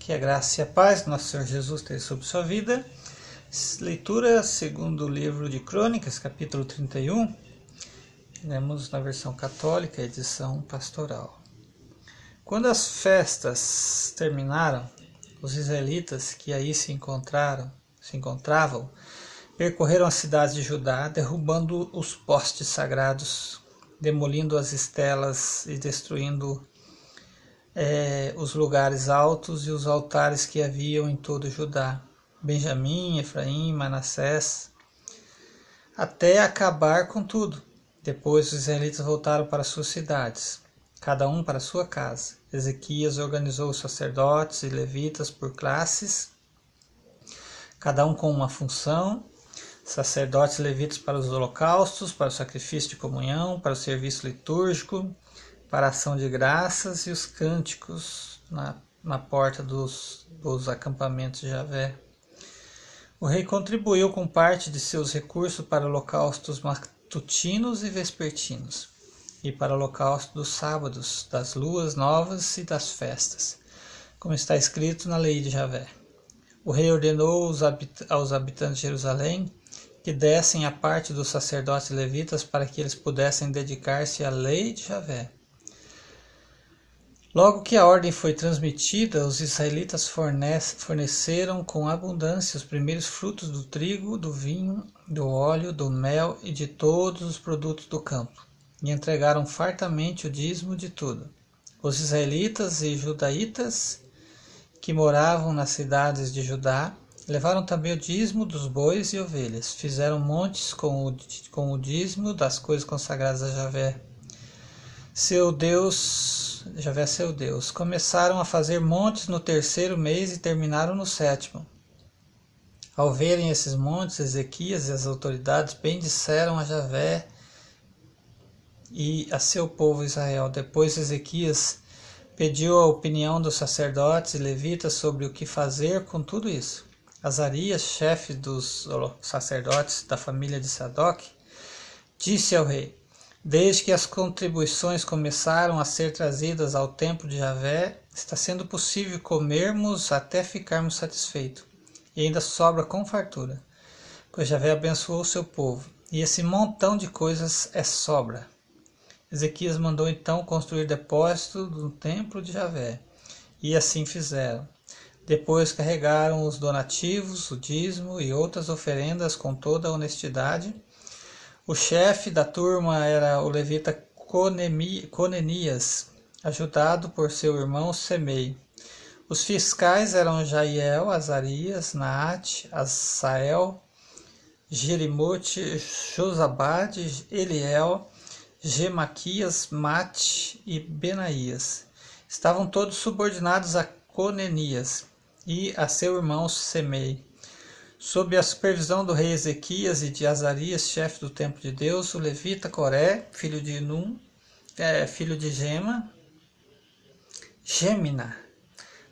Que a graça e a paz do nosso Senhor Jesus esteja sobre sua vida. Leitura segundo o livro de Crônicas, capítulo 31. Lemos na versão católica, edição pastoral. Quando as festas terminaram, os israelitas que aí se encontraram, se encontravam, percorreram as cidades de Judá, derrubando os postes sagrados, demolindo as estelas e destruindo é, os lugares altos e os altares que haviam em todo Judá, Benjamim, Efraim, Manassés, até acabar com tudo. Depois os israelitas voltaram para suas cidades, cada um para sua casa. Ezequias organizou os sacerdotes e levitas por classes, cada um com uma função, sacerdotes e levitas para os holocaustos, para o sacrifício de comunhão, para o serviço litúrgico, para ação de graças e os cânticos na, na porta dos, dos acampamentos de Javé. O rei contribuiu com parte de seus recursos para holocaustos matutinos e vespertinos, e para o holocausto dos sábados, das luas novas e das festas, como está escrito na lei de Javé. O rei ordenou aos habitantes de Jerusalém que dessem a parte dos sacerdotes levitas para que eles pudessem dedicar-se à lei de Javé Logo que a ordem foi transmitida, os israelitas forneceram com abundância os primeiros frutos do trigo, do vinho, do óleo, do mel e de todos os produtos do campo, e entregaram fartamente o dízimo de tudo. Os israelitas e judaítas que moravam nas cidades de Judá levaram também o dízimo dos bois e ovelhas, fizeram montes com o, com o dízimo das coisas consagradas a Javé. Seu Deus Javé seu Deus. Começaram a fazer montes no terceiro mês e terminaram no sétimo. Ao verem esses montes, Ezequias e as autoridades bendisseram a Javé e a seu povo Israel. Depois Ezequias pediu a opinião dos sacerdotes e levitas sobre o que fazer com tudo isso. Azarias, chefe dos sacerdotes da família de Sadoc, disse ao rei: Desde que as contribuições começaram a ser trazidas ao templo de Javé, está sendo possível comermos até ficarmos satisfeitos, e ainda sobra com fartura, pois Javé abençoou o seu povo, e esse montão de coisas é sobra. Ezequias mandou então construir depósito no templo de Javé, e assim fizeram. Depois carregaram os donativos, o dízimo e outras oferendas com toda a honestidade o chefe da turma era o levita Conenias, ajudado por seu irmão Semei. Os fiscais eram Jaiel, Azarias, Naate, Asael, Jerimote, Josabade, Eliel, Gemaquias, Mate e Benaías. Estavam todos subordinados a Conenias e a seu irmão Semei. Sob a supervisão do rei Ezequias e de Azarias, chefe do templo de Deus, o levita Coré, filho de Num, é, filho de Gema, Gemina,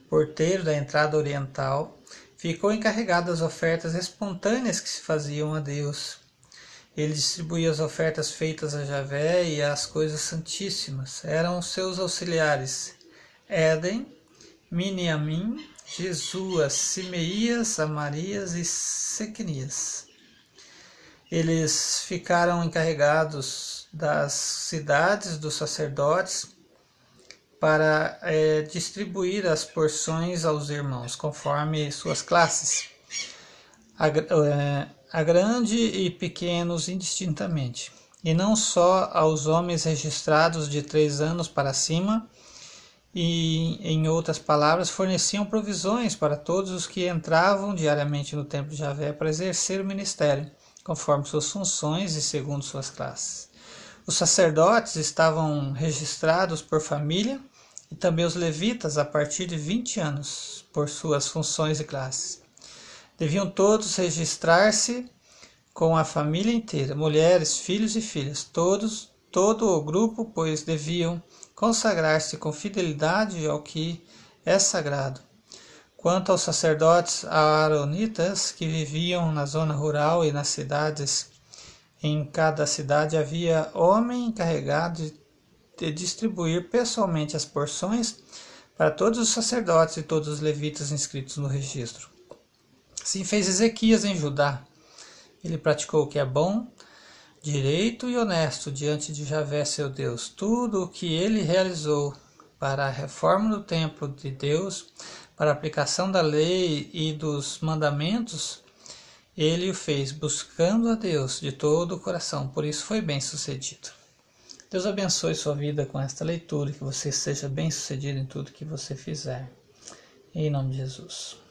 porteiro da entrada oriental, ficou encarregado das ofertas espontâneas que se faziam a Deus. Ele distribuía as ofertas feitas a Javé e as coisas santíssimas. Eram seus auxiliares Éden, Miniamim Jesuas, Simeias, Amarias e Sequenias. Eles ficaram encarregados das cidades dos sacerdotes para é, distribuir as porções aos irmãos, conforme suas classes, a, é, a grande e pequenos indistintamente, e não só aos homens registrados de três anos para cima, e, em outras palavras, forneciam provisões para todos os que entravam diariamente no templo de Javé para exercer o ministério, conforme suas funções e segundo suas classes. Os sacerdotes estavam registrados por família e também os levitas a partir de 20 anos, por suas funções e classes. Deviam todos registrar-se com a família inteira, mulheres, filhos e filhas, todos, todo o grupo, pois deviam consagrar-se com fidelidade ao que é sagrado. Quanto aos sacerdotes aaronitas que viviam na zona rural e nas cidades, em cada cidade havia homem encarregado de distribuir pessoalmente as porções para todos os sacerdotes e todos os levitas inscritos no registro. Assim fez Ezequias em Judá. Ele praticou o que é bom, direito e honesto diante de Javé seu Deus. Tudo o que ele realizou para a reforma do templo de Deus, para a aplicação da lei e dos mandamentos, ele o fez buscando a Deus de todo o coração. Por isso foi bem sucedido. Deus abençoe sua vida com esta leitura, que você seja bem sucedido em tudo que você fizer. Em nome de Jesus.